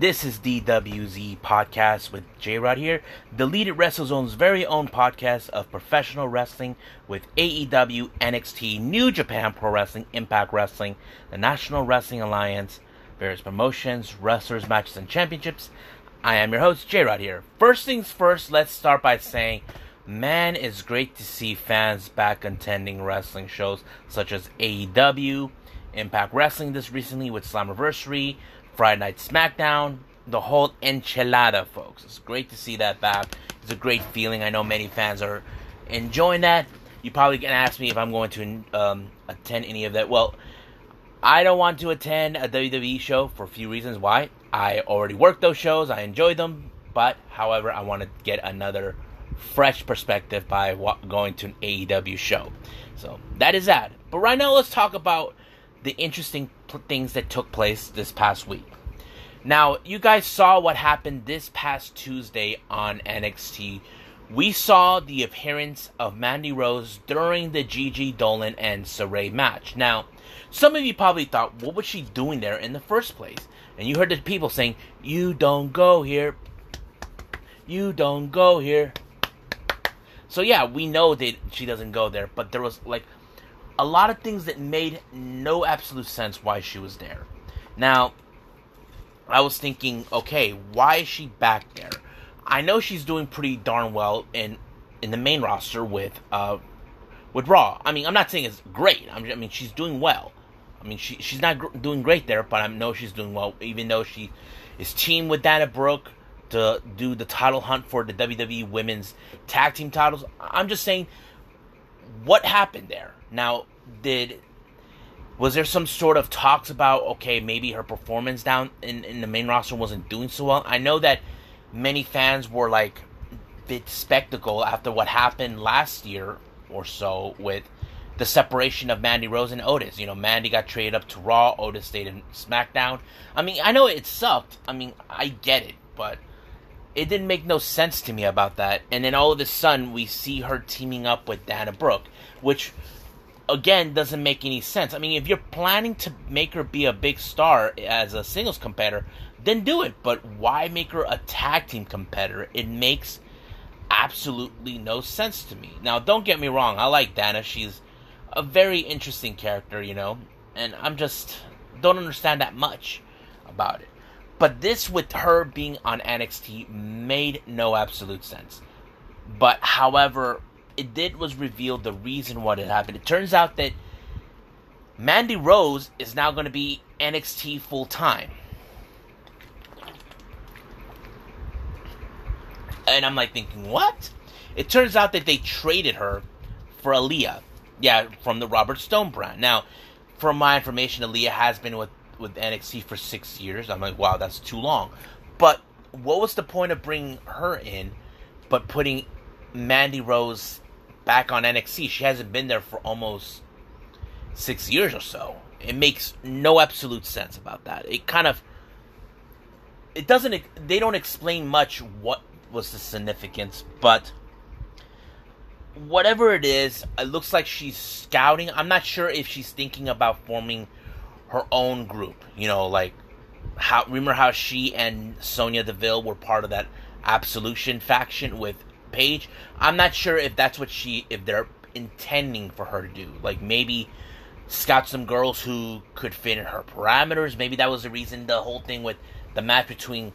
This is DWZ Podcast with J Rod here, Deleted WrestleZone's very own podcast of professional wrestling with AEW, NXT, New Japan Pro Wrestling, Impact Wrestling, the National Wrestling Alliance, various promotions, wrestlers, matches, and championships. I am your host, J Rod here. First things first, let's start by saying, man, it's great to see fans back attending wrestling shows such as AEW, Impact Wrestling this recently with Slammiversary, Friday Night SmackDown, the whole enchilada, folks. It's great to see that back. It's a great feeling. I know many fans are enjoying that. You probably can ask me if I'm going to um, attend any of that. Well, I don't want to attend a WWE show for a few reasons. Why? I already work those shows. I enjoy them. But, however, I want to get another fresh perspective by going to an AEW show. So that is that. But right now, let's talk about the interesting things that took place this past week. Now, you guys saw what happened this past Tuesday on NXT. We saw the appearance of Mandy Rose during the Gigi Dolin and Sarray match. Now, some of you probably thought, what was she doing there in the first place? And you heard the people saying, You don't go here. You don't go here. So, yeah, we know that she doesn't go there, but there was like a lot of things that made no absolute sense why she was there. Now, I was thinking, okay, why is she back there? I know she's doing pretty darn well in in the main roster with uh with Raw. I mean, I'm not saying it's great. I mean, she's doing well. I mean, she she's not gr- doing great there, but I know she's doing well, even though she is teamed with Dana Brooke to do the title hunt for the WWE Women's Tag Team titles. I'm just saying, what happened there? Now, did was there some sort of talks about okay maybe her performance down in, in the main roster wasn't doing so well? I know that many fans were like bit spectacle after what happened last year or so with the separation of mandy rose and otis. You know mandy got traded up to raw otis stayed in smackdown. I mean i know it sucked. I mean i get it but it didn't make no sense to me about that. And then all of a sudden we see her teaming up with dana brooke which again doesn't make any sense. I mean, if you're planning to make her be a big star as a singles competitor, then do it. But why make her a tag team competitor? It makes absolutely no sense to me. Now, don't get me wrong, I like Dana. She's a very interesting character, you know, and I'm just don't understand that much about it. But this with her being on NXT made no absolute sense. But however, it did was reveal the reason what had happened. It turns out that Mandy Rose is now going to be NXT full time. And I'm like thinking, what? It turns out that they traded her for Aliyah. Yeah, from the Robert Stone brand. Now, from my information, Aliyah has been with, with NXT for six years. I'm like, wow, that's too long. But what was the point of bringing her in, but putting Mandy Rose back on NXT. She hasn't been there for almost six years or so. It makes no absolute sense about that. It kind of it doesn't they don't explain much what was the significance, but whatever it is, it looks like she's scouting. I'm not sure if she's thinking about forming her own group. You know, like how remember how she and Sonya Deville were part of that Absolution faction with Paige. I'm not sure if that's what she if they're intending for her to do. Like maybe scout some girls who could fit in her parameters. Maybe that was the reason the whole thing with the match between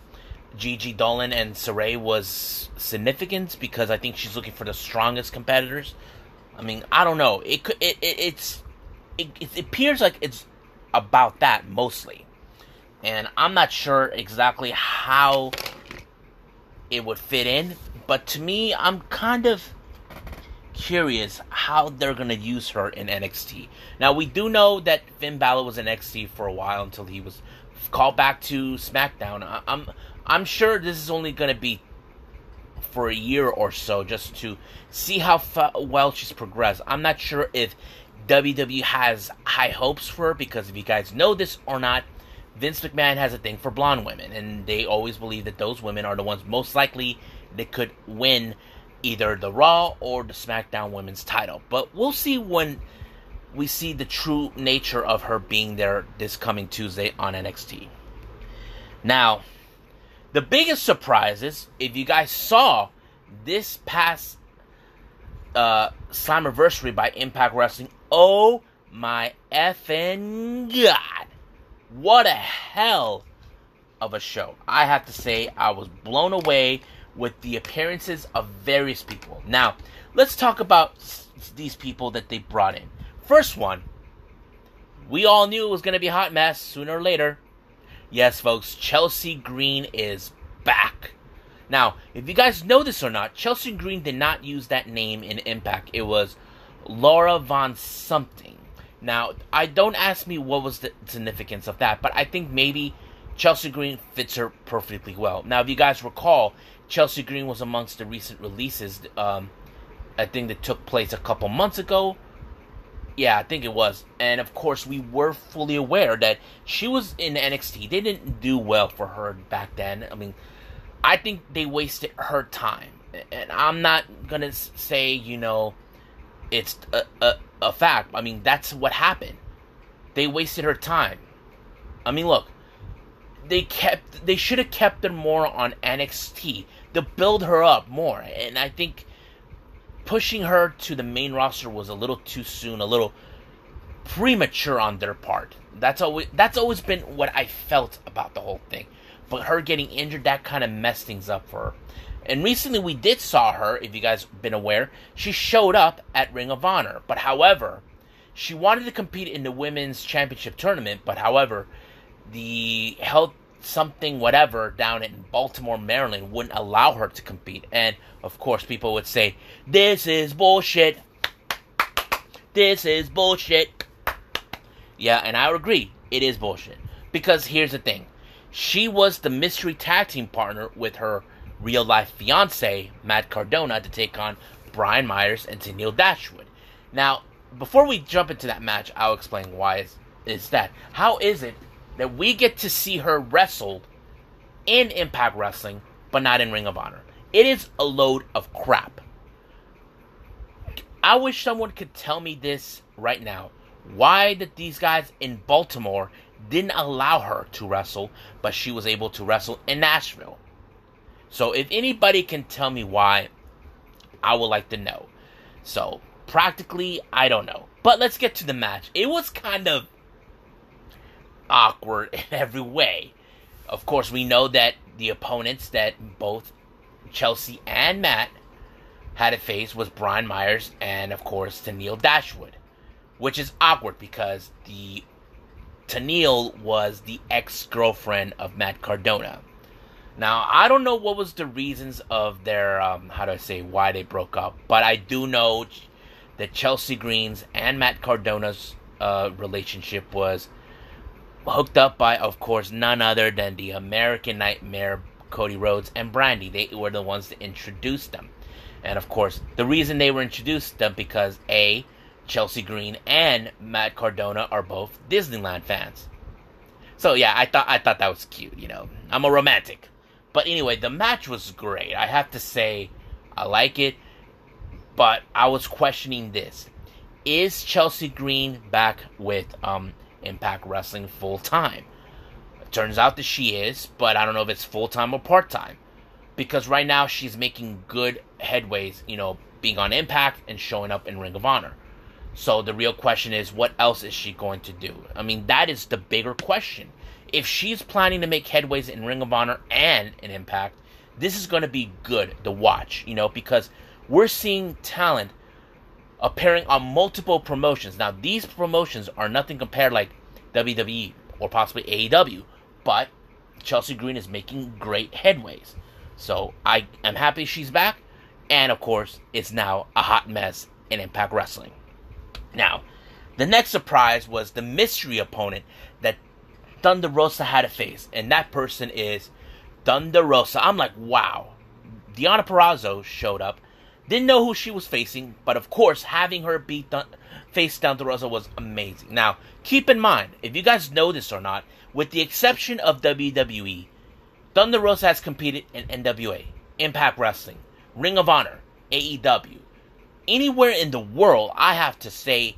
Gigi Dolin and Sarray was significant because I think she's looking for the strongest competitors. I mean, I don't know. It could it, it it's it, it appears like it's about that mostly. And I'm not sure exactly how it would fit in but to me, I'm kind of curious how they're going to use her in NXT. Now, we do know that Finn Balor was in NXT for a while until he was called back to SmackDown. I'm I'm sure this is only going to be for a year or so just to see how fa- well she's progressed. I'm not sure if WWE has high hopes for her because if you guys know this or not, Vince McMahon has a thing for blonde women, and they always believe that those women are the ones most likely that could win either the Raw or the SmackDown Women's title. But we'll see when we see the true nature of her being there this coming Tuesday on NXT. Now, The biggest surprise is if you guys saw this past uh, Slammiversary by Impact Wrestling. Oh my effing god! What a hell of a show! I have to say, I was blown away with the appearances of various people. Now, let's talk about these people that they brought in. First one, we all knew it was going to be a hot mess sooner or later. Yes, folks, Chelsea Green is back. Now, if you guys know this or not, Chelsea Green did not use that name in Impact. It was Laura Von something. Now, I don't ask me what was the significance of that, but I think maybe Chelsea Green fits her perfectly well. Now, if you guys recall, Chelsea Green was amongst the recent releases. Um, I think that took place a couple months ago. Yeah, I think it was. And of course, we were fully aware that she was in NXT. They didn't do well for her back then. I mean, I think they wasted her time. And I'm not going to say, you know, it's a, a, a fact. I mean, that's what happened. They wasted her time. I mean, look, they kept they should have kept her more on NXT to build her up more. And I think pushing her to the main roster was a little too soon, a little premature on their part. That's always that's always been what I felt about the whole thing but her getting injured that kind of messed things up for her. And recently we did saw her, if you guys been aware, she showed up at Ring of Honor. But however, she wanted to compete in the women's championship tournament, but however, the health something whatever down in Baltimore, Maryland wouldn't allow her to compete. And of course people would say, This is bullshit. This is bullshit. Yeah, and I agree, it is bullshit. Because here's the thing she was the mystery tag team partner with her real life fiance, Matt Cardona, to take on Brian Myers and Tenille Dashwood. Now, before we jump into that match, I'll explain why is that. How is it that we get to see her wrestled in Impact Wrestling, but not in Ring of Honor? It is a load of crap. I wish someone could tell me this right now. Why did these guys in Baltimore didn't allow her to wrestle, but she was able to wrestle in Nashville. So if anybody can tell me why, I would like to know. So practically, I don't know. But let's get to the match. It was kind of awkward in every way. Of course, we know that the opponents that both Chelsea and Matt had to face was Brian Myers and, of course, Tenille Dashwood. Which is awkward because the Tenille was the ex girlfriend of Matt Cardona. Now, I don't know what was the reasons of their, um, how do I say, why they broke up, but I do know that Chelsea Green's and Matt Cardona's uh, relationship was hooked up by, of course, none other than the American Nightmare, Cody Rhodes, and Brandi. They were the ones that introduced them. And of course, the reason they were introduced them because A, Chelsea Green and Matt Cardona are both Disneyland fans. So yeah, I thought I thought that was cute, you know. I'm a romantic. But anyway, the match was great. I have to say I like it, but I was questioning this. Is Chelsea Green back with um Impact Wrestling full time? Turns out that she is, but I don't know if it's full time or part time. Because right now she's making good headways, you know, being on Impact and showing up in Ring of Honor. So the real question is, what else is she going to do? I mean, that is the bigger question. If she's planning to make headways in Ring of Honor and in Impact, this is going to be good to watch, you know, because we're seeing talent appearing on multiple promotions. Now, these promotions are nothing compared like WWE or possibly AEW, but Chelsea Green is making great headways. So I am happy she's back, and of course, it's now a hot mess in Impact Wrestling. Now, the next surprise was the mystery opponent that Thunder Rosa had to face, and that person is Thunder Rosa. I'm like, wow. Deonna Purrazzo showed up. Didn't know who she was facing, but of course, having her beat Th- face Thunder Rosa was amazing. Now, keep in mind, if you guys know this or not, with the exception of WWE, Thunder Rosa has competed in NWA, Impact Wrestling, Ring of Honor, AEW, anywhere in the world, I have to say,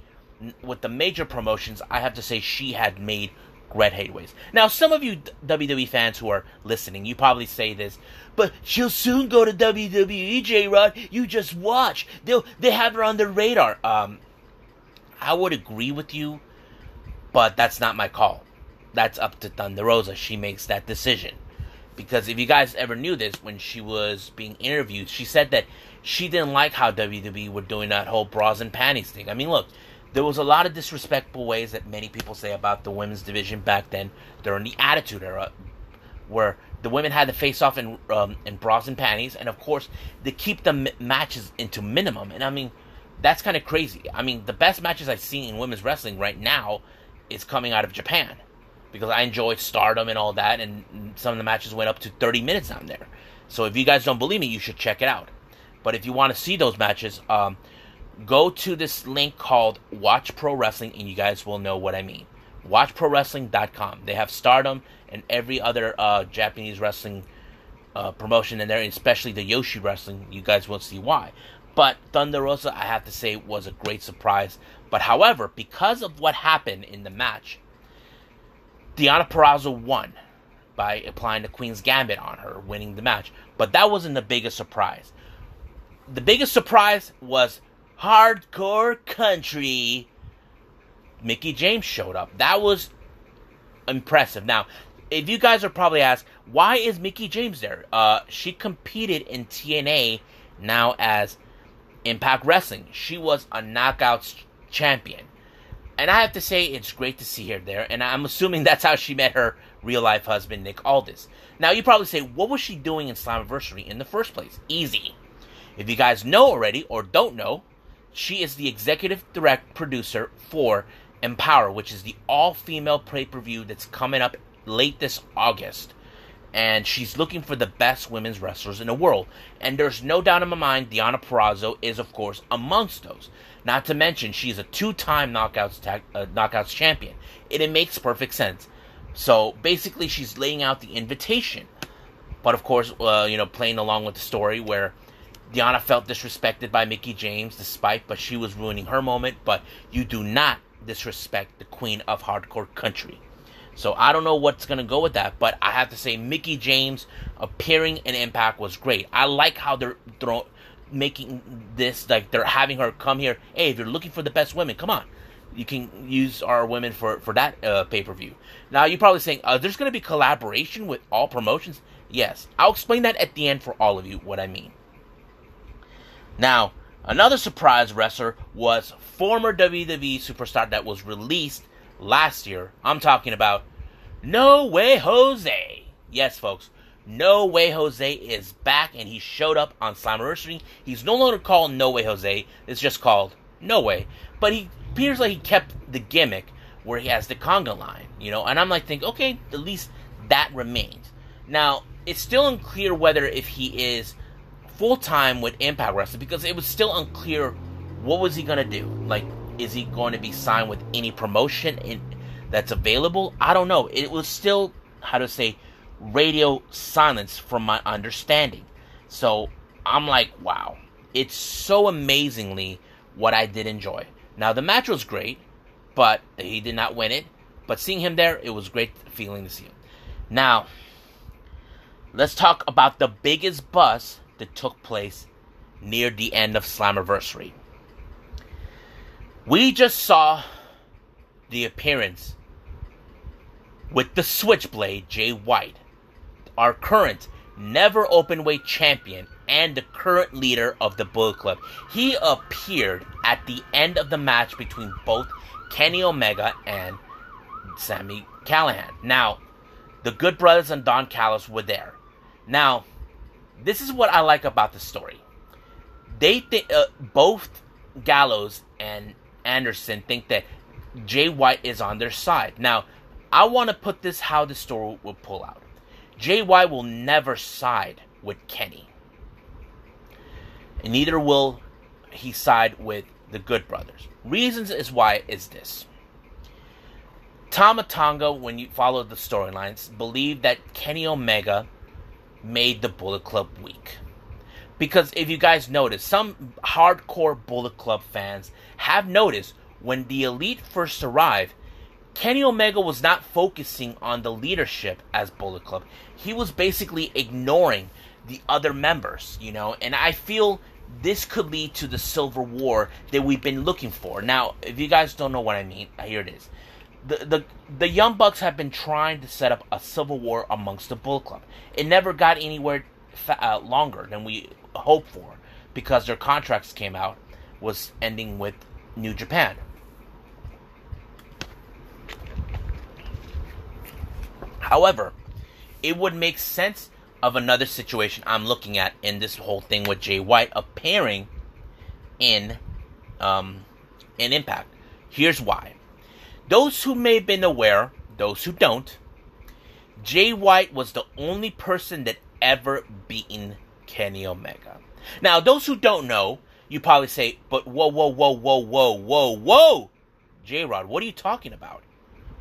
with the major promotions, I have to say she had made red heavyweights. Now, some of you WWE fans who are listening, you probably say this, but she'll soon go to WWE, J Rod. You just watch. They'll they have her on the radar. Um, I would agree with you, but that's not my call. That's up to Thunder Rosa. She makes that decision. Because if you guys ever knew this, when she was being interviewed, she said that she didn't like how WWE were doing that whole bras and panties thing. I mean, look, there was a lot of disrespectful ways that many people say about the women's division back then during the Attitude Era, where the women had to face off in um, in bras and panties, and of course they keep the m- matches into minimum. And I mean, that's kind of crazy. I mean, the best matches I've seen in women's wrestling right now is coming out of Japan because I enjoyed Stardom and all that, and some of the matches went up to 30 minutes down there. So if you guys don't believe me, you should check it out. But if you want to see those matches, um, go to this link called Watch Pro Wrestling, and you guys will know what I mean. WatchProWrestling.com. They have Stardom and every other uh, Japanese wrestling uh, promotion in there, especially the Joshi Wrestling. You guys will see why. But Thunder Rosa, I have to say, was a great surprise. But however, because of what happened in the match, Deonna Purrazzo won by applying the Queen's Gambit on her, winning the match. But that wasn't the biggest surprise. The biggest surprise was Hardcore Country. Mickie James showed up. That was impressive. Now, if you guys are probably asked, why is Mickie James there? Uh, she competed in TNA now as Impact Wrestling. She was a Knockouts champion. And I have to say, it's great to see her there. And I'm assuming that's how she met her real life husband, Nick Aldis. Now, you probably say, what was she doing in Slammiversary in the first place? Easy. If you guys know already or don't know, she is the executive direct producer for Empower, which is the all female pay per view that's coming up late this August. And she's looking for the best women's wrestlers in the world. And there's no doubt in my mind, Deonna Purrazzo is, of course, amongst those. Not to mention, she's a two time knockouts, tag, uh, knockouts champion. And it makes perfect sense. So basically, she's laying out the invitation. But of course, uh, you know, playing along with the story where Deonna felt disrespected by Mickie James, despite, but she was ruining her moment. But you do not disrespect the queen of hardcore country. So I don't know what's gonna go with that, but I have to say Mickie James appearing in Impact was great. I like how they're throw, making this like they're having her come here. Hey, if you're looking for the best women, come on. You can use our women for for that uh, pay per view. Now you're probably saying, uh, "There's going to be collaboration with all promotions." Yes, I'll explain that at the end for all of you what I mean. Now, another surprise wrestler was former WWE superstar that was released last year. I'm talking about No Way Jose. Yes, folks. No Way Jose is back and he showed up on Slammiversary. He's no longer called No Way Jose. It's just called No Way. But he appears like he kept the gimmick where he has the conga line, you know, and I'm like thinking, okay, at least that remains. Now, it's still unclear whether if he is full time with Impact Wrestling because it was still unclear what was he gonna do. Like, is he going to be signed with any promotion in, that's available? I don't know. It was still how to say radio silence from my understanding. So I'm like, wow, it's so amazingly what I did enjoy. Now the match was great, but he did not win it. But seeing him there, it was great feeling to see him. Now, let's talk about the biggest buzz that took place near the end of Slammiversary. We just saw the appearance with the Switchblade Jay White, our current never openweight champion and the current leader of the Bullet Club. He appeared at the end of the match between both Kenny Omega and Sami Callihan. Now, the Good Brothers and Don Callis were there. Now, this is what I like about the story. They think uh, both Gallows and Anderson think that Jay White is on their side. Now, I want to put this how the story will pull out. Jay White will never side with Kenny. And neither will he side with the Good Brothers. Reasons is why is this. Tama Tonga, when you follow the storylines, believed that Kenny Omega made the Bullet Club weak. Because if you guys notice, some hardcore Bullet Club fans have noticed when the Elite first arrived, Kenny Omega was not focusing on the leadership as Bullet Club. He was basically ignoring the other members, you know, and I feel this could lead to the Silver War that we've been looking for. Now, if you guys don't know what I mean, here it is. The, the the Young Bucks have been trying to set up a civil war amongst the Bull Club. It never got anywhere fa- uh, longer than we hoped for because their contracts came out was ending with New Japan. However, it would make sense of another situation I'm looking at in this whole thing with Jay White appearing in um, in Impact. Here's why. Those who may have been aware, those who don't, Jay White was the only person that ever beaten Kenny Omega. Now, those who don't know, you probably say, but whoa, whoa, whoa, whoa, whoa, whoa, whoa! J Rod, what are you talking about?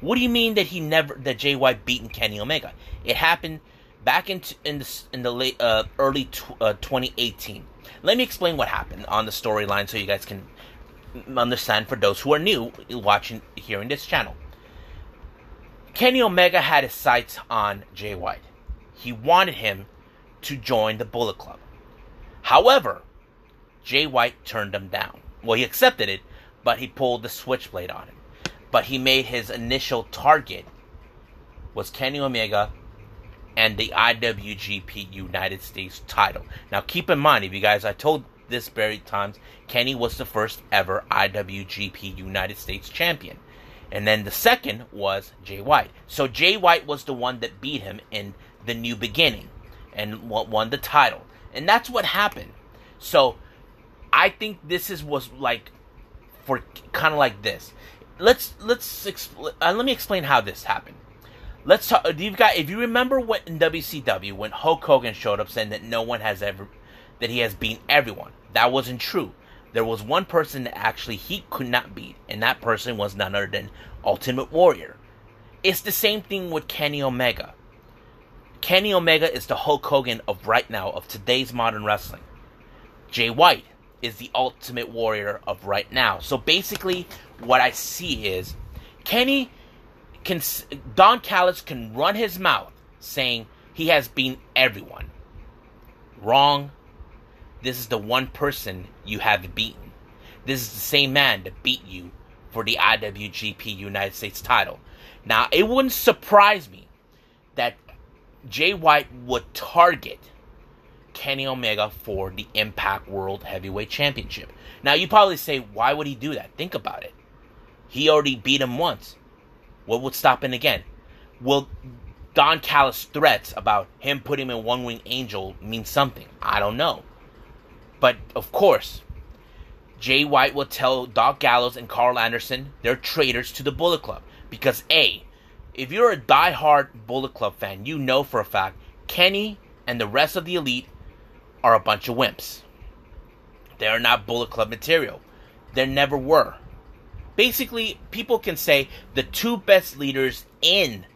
What do you mean that he never, that Jay White beaten Kenny Omega? It happened back in in the in the late uh, early tw- uh, 2018. Let me explain what happened on the storyline so you guys can understand for those who are new watching hearing this channel. Kenny Omega had his sights on Jay White. He wanted him to join the Bullet Club. However, Jay White turned him down. Well, he accepted it, but he pulled the switchblade on him. But he made his initial target was Kenny Omega and the IWGP United States title. Now, keep in mind, if you guys, I told this very times, Kenny was the first ever IWGP United States champion. And then the second was Jay White. So Jay White was the one that beat him in the new beginning and won the title and that's what happened. So I think this is was like for kind of like this. Let's let's expl- uh, let me explain how this happened. Let's talk. You've got if you remember what in WCW when Hulk Hogan showed up saying that no one has ever that he has beaten everyone. That wasn't true. There was one person that actually he could not beat, and that person was none other than Ultimate Warrior. It's the same thing with Kenny Omega. Kenny Omega is the Hulk Hogan of right now, of today's modern wrestling. Jay White is the ultimate warrior of right now. So basically, what I see is Kenny can, Don Callis can run his mouth saying he has been everyone. Wrong. This is the one person you have beaten. This is the same man that beat you for the IWGP United States title. Now, it wouldn't surprise me that Jay White would target Kenny Omega for the Impact World Heavyweight Championship. Now, you probably say, why would he do that? Think about it. He already beat him once. What would stop him again? Will Don Callis' threats about him putting him in One Wing Angel mean something? I don't know. But, of course, Jay White will tell Doc Gallows and Karl Anderson they're traitors to the Bullet Club. Because, A, if you're a die-hard Bullet Club fan, you know for a fact Kenny and the rest of the elite are a bunch of wimps. They are not Bullet Club material. There never were. Basically, people can say the two best leaders in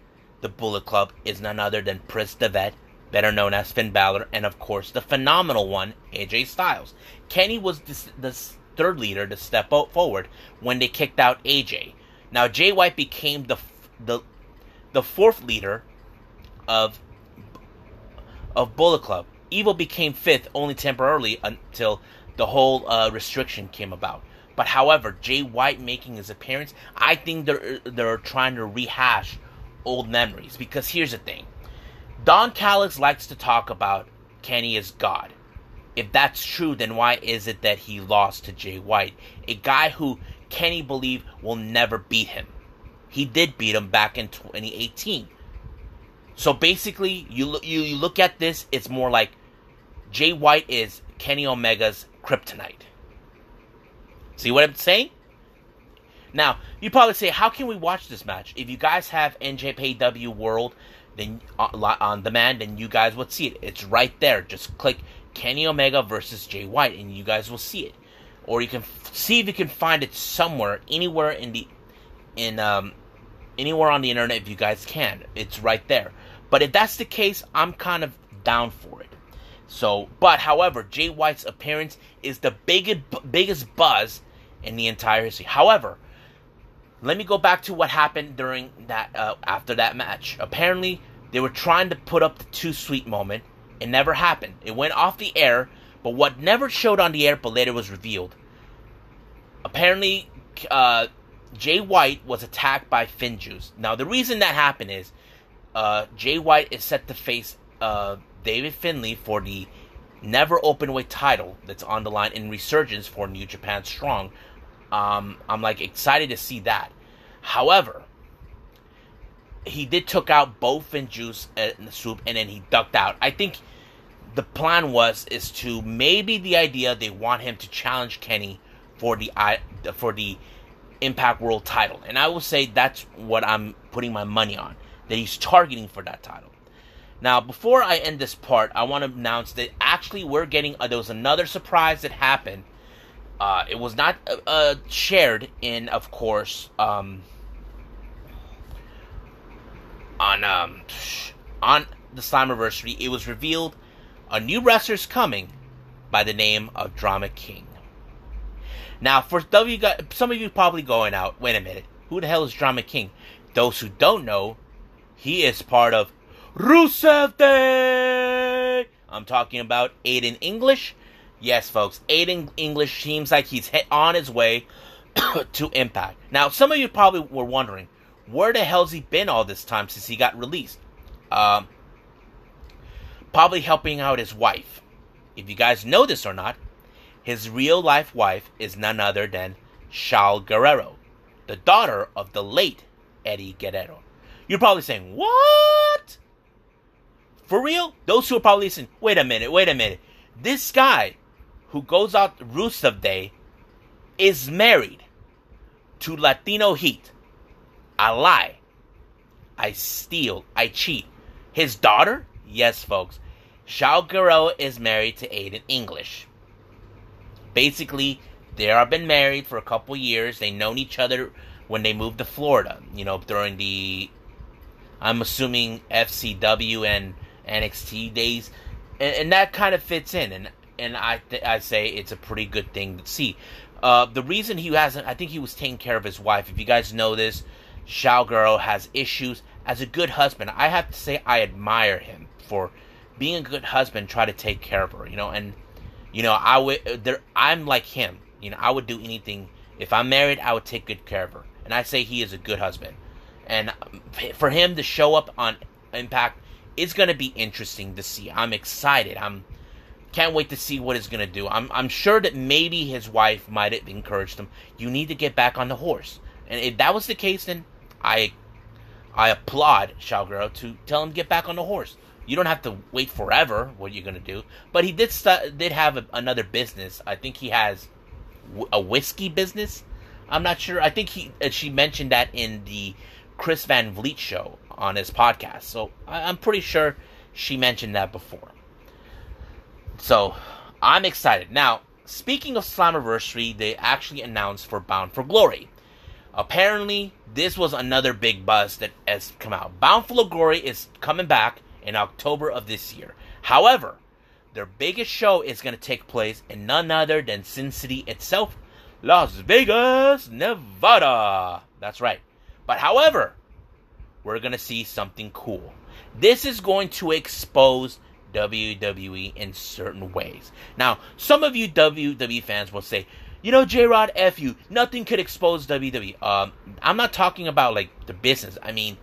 the Bullet Club is none other than Prince Devitt, better known as Finn Balor, and of course the phenomenal one, AJ Styles. Kenny was the, third leader to step out forward when they kicked out AJ. Now Jay White became the the the fourth leader of of Bullet Club. Evil became fifth only temporarily until the whole uh, restriction came about. But however, Jay White making his appearance, I think they're they're trying to rehash old memories because here's the thing. Don Callis likes to talk about Kenny as God. If that's true, then why is it that he lost to Jay White, a guy who Kenny believed will never beat him? He did beat him back in 2018. So basically, you you, you look at this, it's more like Jay White is Kenny Omega's kryptonite. See what I'm saying? Now, you probably say, how can we watch this match? If you guys have NJPW World then uh, on demand, then you guys would see it. It's right there. Just click Kenny Omega versus Jay White, and you guys will see it. Or you can f- see if you can find it somewhere, anywhere in the in um, anywhere on the internet if you guys can. It's right there. But if that's the case, I'm kind of down for it. So, but however, Jay White's appearance is the biggest biggest buzz in the entire history. However, let me go back to what happened during that uh, after that match. Apparently, they were trying to put up the too sweet moment. It never happened. It went off the air, but what never showed on the air, but later was revealed. Apparently, uh, Jay White was attacked by Finjuice. Now, the reason that happened is uh, Jay White is set to face uh, David Finlay for the never openweight title that's on the line in Resurgence for New Japan Strong um, I'm like excited to see that. However, he did took out both in the swoop and then he ducked out. I think the plan was is to maybe the idea they want him to challenge Kenny for the for the Impact World title, and I will say that's what I'm putting my money on that he's targeting for that title. Now, before I end this part, I want to announce that actually we're getting uh, there was another surprise that happened uh, it was not uh, uh, shared in, of course, um, on um, on the Slammiversary. It was revealed a new wrestler's coming by the name of Drama King. Now, for W, some of you probably going out. Wait a minute, who the hell is Drama King? Those who don't know, he is part of Rusev Day. I'm talking about Aiden English Yes, folks, Aiden English seems like he's on his way to Impact. Now, some of you probably were wondering, where the hell's he been all this time since he got released? Um, probably helping out his wife. If you guys know this or not, his real life wife is none other than Shaul Guerrero, the daughter of the late Eddie Guerrero. You're probably saying, what? For real? Those who are probably listening, wait a minute, wait a minute. This guy who goes out Rusev Day is married to Latino Heat. I lie. I steal. I cheat. His daughter? Yes, folks. Shaul Guerrero is married to Aiden English. Basically, they have been married for a couple years. They known each other when they moved to Florida. You know, during the, I'm assuming FCW and NXT days, and, and that kind of fits in. And and I th- I say it's a pretty good thing to see. Uh, the reason he hasn't, I think he was taking care of his wife. If you guys know this, Shaul Girl has issues as a good husband. I have to say I admire him for being a good husband, try to take care of her, you know. And you know, I would, there, I'm like him. You know, I would do anything if I'm married. I would take good care of her, and I say he is a good husband. And for him to show up on Impact is going to be interesting to see. I'm excited. I'm can't wait to see what he's going to do. I'm, I'm sure that maybe his wife might have encouraged him. You need to get back on the horse. And if that was the case, then I I applaud Shaul Guerrero to tell him to get back on the horse. You don't have to wait forever. What you're going to do? But he did st- did have a, another business. I think he has w- a whiskey business. I'm not sure. I think he uh, she mentioned that in the Chris Van Vliet show on his podcast. So I, I'm pretty sure she mentioned that before. So I'm excited. Now, speaking of Slammiversary, they actually announced for Bound for Glory. Apparently, this was another big buzz that has come out. Bound for Glory is coming back in October of this year. However, their biggest show is going to take place in none other than Sin City itself, Las Vegas, Nevada. That's right. But however, we're going to see something cool. This is going to expose WWE in certain ways. Now, some of you WWE fans will say, you know, J Rod, F you, nothing could expose WWE. Um, I'm not talking about like the business. I mean,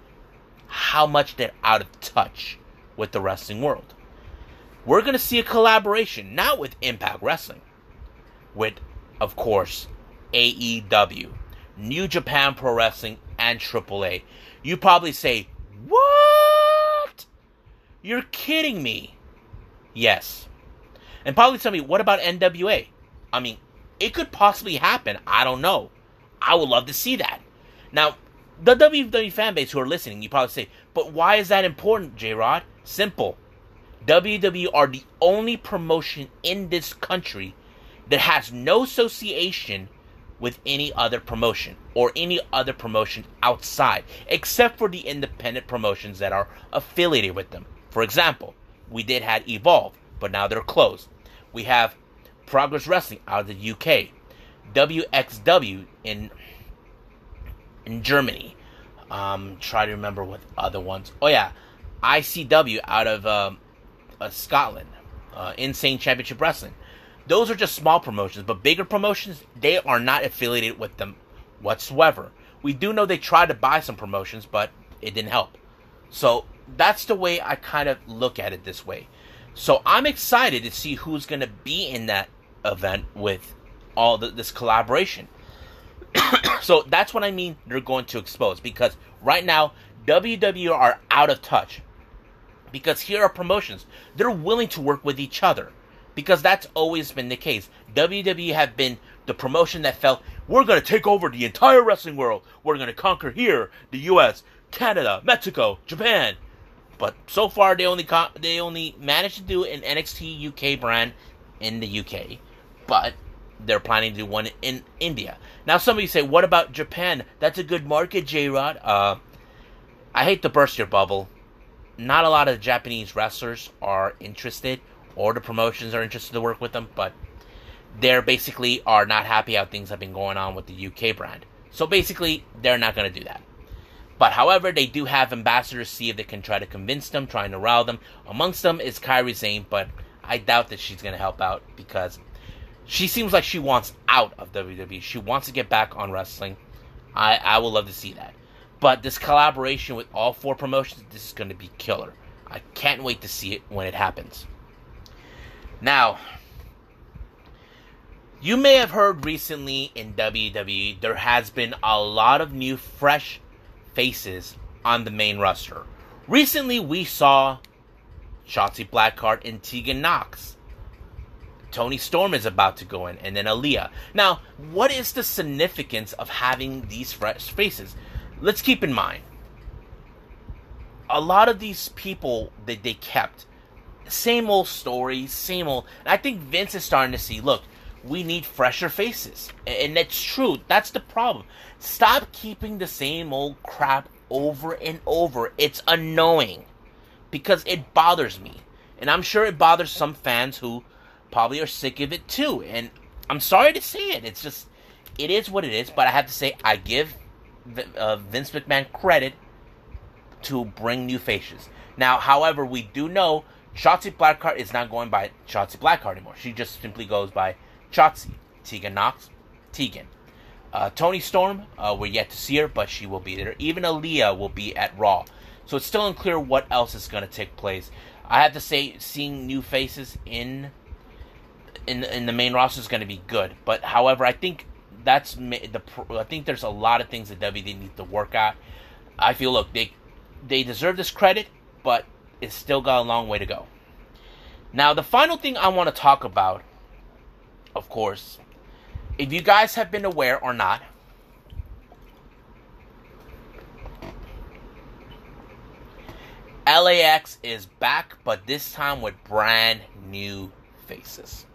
how much they're out of touch with the wrestling world. We're going to see a collaboration, not with Impact Wrestling, with, of course, AEW, New Japan Pro Wrestling, and AAA. You probably say, What? You're kidding me. Yes. And probably tell me, what about NWA? I mean, it could possibly happen. I don't know. I would love to see that. Now, the WWE fan base who are listening, you probably say, but why is that important, J Rod? Simple. WWE are the only promotion in this country that has no association with any other promotion or any other promotion outside, except for the independent promotions that are affiliated with them. For example, we did have Evolve, but now they're closed. We have Progress Wrestling out of the UK, WXW in in Germany. Um, try to remember what other ones. Oh yeah, ICW out of um, uh, Scotland, uh, Insane Championship Wrestling. Those are just small promotions, but bigger promotions they are not affiliated with them whatsoever. We do know they tried to buy some promotions, but it didn't help. So that's the way I kind of look at it this way. So I'm excited to see who's going to be in that event with all the, this collaboration. so that's what I mean they're going to expose because right now WWE are out of touch. Because here are promotions. They're willing to work with each other. Because that's always been the case. WWE have been the promotion that felt we're going to take over the entire wrestling world. We're going to conquer here, the US, Canada, Mexico, Japan. But so far they only con- they only managed to do an NXT UK brand in the UK. But they're planning to do one in India. Now, some of you say, what about Japan? That's a good market, J Rod. Uh, I hate to burst your bubble. Not a lot of Japanese wrestlers are interested, or the promotions are interested to work with them, but they're basically are not happy how things have been going on with the UK brand. So basically, they're not going to do that. But however, they do have ambassadors see if they can try to convince them, trying to rile them. Amongst them is Kairi Sane, but I doubt that she's going to help out because she seems like she wants out of WWE. She wants to get back on wrestling. I I would love to see that. But this collaboration with all four promotions, this is going to be killer. I can't wait to see it when it happens. Now, you may have heard recently in WWE there has been a lot of new fresh faces on the main roster. Recently we saw Shotzi Blackheart and Tegan Nox. Toni Storm is about to go in, and then Aliyah. Now, what is the significance of having these fresh faces? Let's keep in mind, a lot of these people that they kept, same old stories, same old. I think Vince is starting to see, look, we need fresher faces, and that's true. That's the problem. Stop keeping the same old crap over and over. It's annoying because it bothers me, and I'm sure it bothers some fans who probably are sick of it too. And I'm sorry to say it. It's just, it is what it is. But I have to say, I give uh, Vince McMahon credit to bring new faces. Now, however, we do know Shotzi Blackheart is not going by Shotzi Blackheart anymore. She just simply goes by Shotzi. Tegan Nox, Tegan. Uh, Toni Storm, uh, we're yet to see her, but she will be there. Even Aliyah will be at Raw. So it's still unclear what else is going to take place. I have to say, seeing new faces in in in the main roster is going to be good. But however, I think that's the I think there's a lot of things that WWE needs to work out. I feel look they they deserve this credit, but it's still got a long way to go. Now the final thing I want to talk about, of course, if you guys have been aware or not. LAX is back, but this time with brand new faces.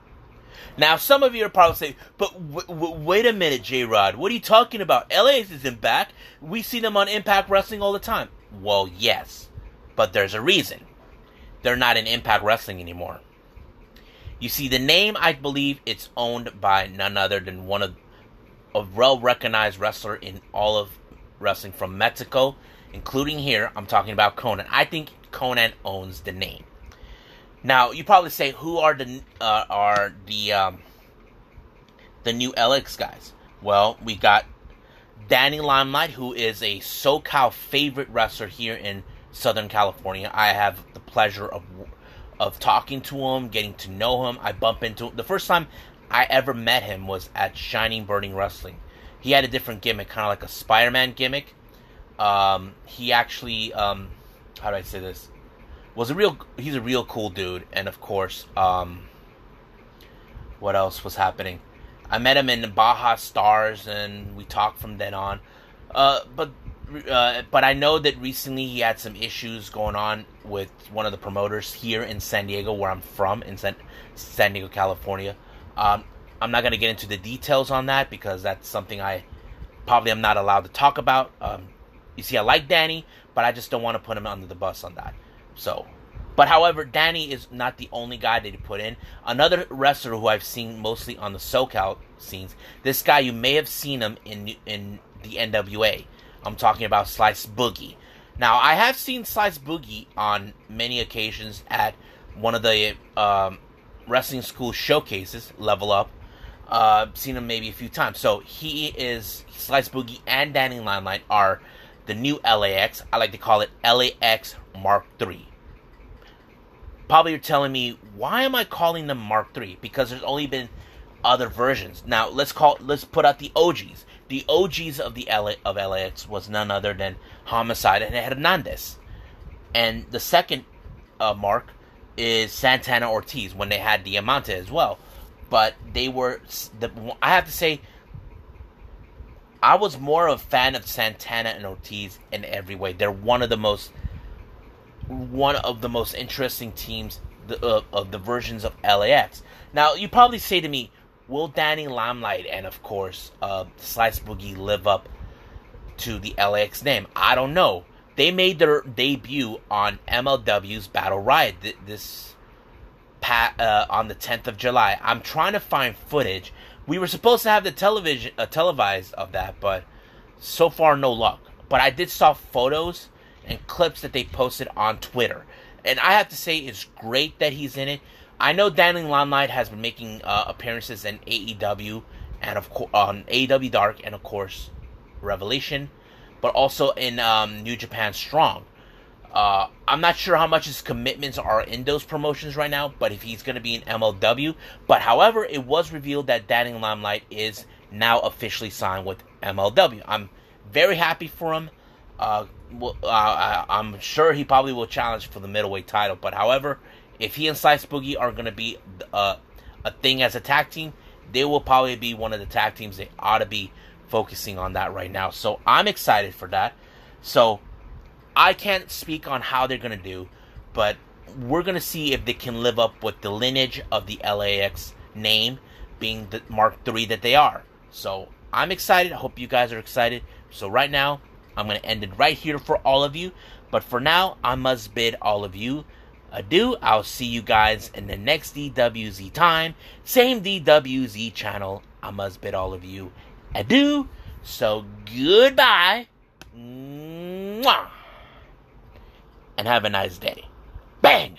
Now, some of you are probably saying, but w- w- wait a minute, J Rod. What are you talking about? LAX isn't back. We see them on Impact Wrestling all the time. Well, yes, but there's a reason. They're not in Impact Wrestling anymore. You see, the name, I believe, it's owned by none other than one of a well recognized wrestler in all of wrestling from Mexico, including here. I'm talking about Konnan. I think Konnan owns the name. Now you probably say, who are the uh, are the um, the new LX guys? Well, we got Danny Limelight, who is a SoCal favorite wrestler here in Southern California. I have the pleasure of of talking to him, getting to know him. I bump into him. The first time I ever met him was at Shining Burning Wrestling. He had a different gimmick, kind of like a Spider-Man gimmick. Um, he actually, um, how do I say this? was a real he's a real cool dude and of course um what else was happening i met him in baja stars and we talked from then on uh but uh, but I know that recently he had some issues going on with one of the promoters here in San Diego, where I'm from, in San, San Diego, California. Um, I'm not going to get into the details on that because that's something I probably am not allowed to talk about. Um, you see, I like Danny, but I just don't want to put him under the bus on that. So, but however, Danny is not the only guy that he put in. Another wrestler who I've seen mostly on the SoCal scenes. This guy, you may have seen him in in the NWA. I'm talking about Slice Boogie. Now, I have seen Slice Boogie on many occasions at one of the um, wrestling school showcases, Level Up. Uh, seen him maybe a few times. So he is Slice Boogie and Danny Limelight are the new LAX. I like to call it LAX Mark III. Probably you're telling me why am I calling them Mark III? Because there's only been other versions. Now let's call let's put out the OGs. The OGs of the LA, of LAX was none other than Homicide and Hernandez, and the second uh, mark is Santana Ortiz when they had Diamante as well. But they were the I have to say I was more of a fan of Santana and Ortiz in every way. They're one of the most one of the most interesting teams the, uh, of the versions of LAX. Now you probably say to me, will Danny Limelight and of course uh, Slice Boogie live up to the LAX name? I don't know. They made their debut on MLW's Battle Riot th- this pat uh, on the 10th of July. I'm trying to find footage. We were supposed to have the television uh, televised of that, but so far no luck. But I did saw photos and clips that they posted on Twitter, and I have to say it's great that he's in it. I know Danny Limelight has been making uh, appearances in AEW and of course on AEW Dark and of course Revelation, but also in um, New Japan Strong. Uh, I'm not sure how much his commitments are in those promotions right now, but if he's going to be in MLW. But however, it was revealed that Danny Limelight is now officially signed with MLW. I'm very happy for him. Uh, well, uh, I'm sure he probably will challenge for the middleweight title. But however, if he and Slice Boogie are going to be uh, a thing as a tag team, they will probably be one of the tag teams they ought to be focusing on that right now. So I'm excited for that. So I can't speak on how they're going to do, but we're going to see if they can live up with the lineage of the LAX name being the Mark III that they are. So I'm excited. I hope you guys are excited. So right now, I'm going to end it right here for all of you. But for now, I must bid all of you adieu. I'll see you guys in the next DWZ time. Same DWZ channel. I must bid all of you adieu. So goodbye. Mwah. And have a nice day. Bang!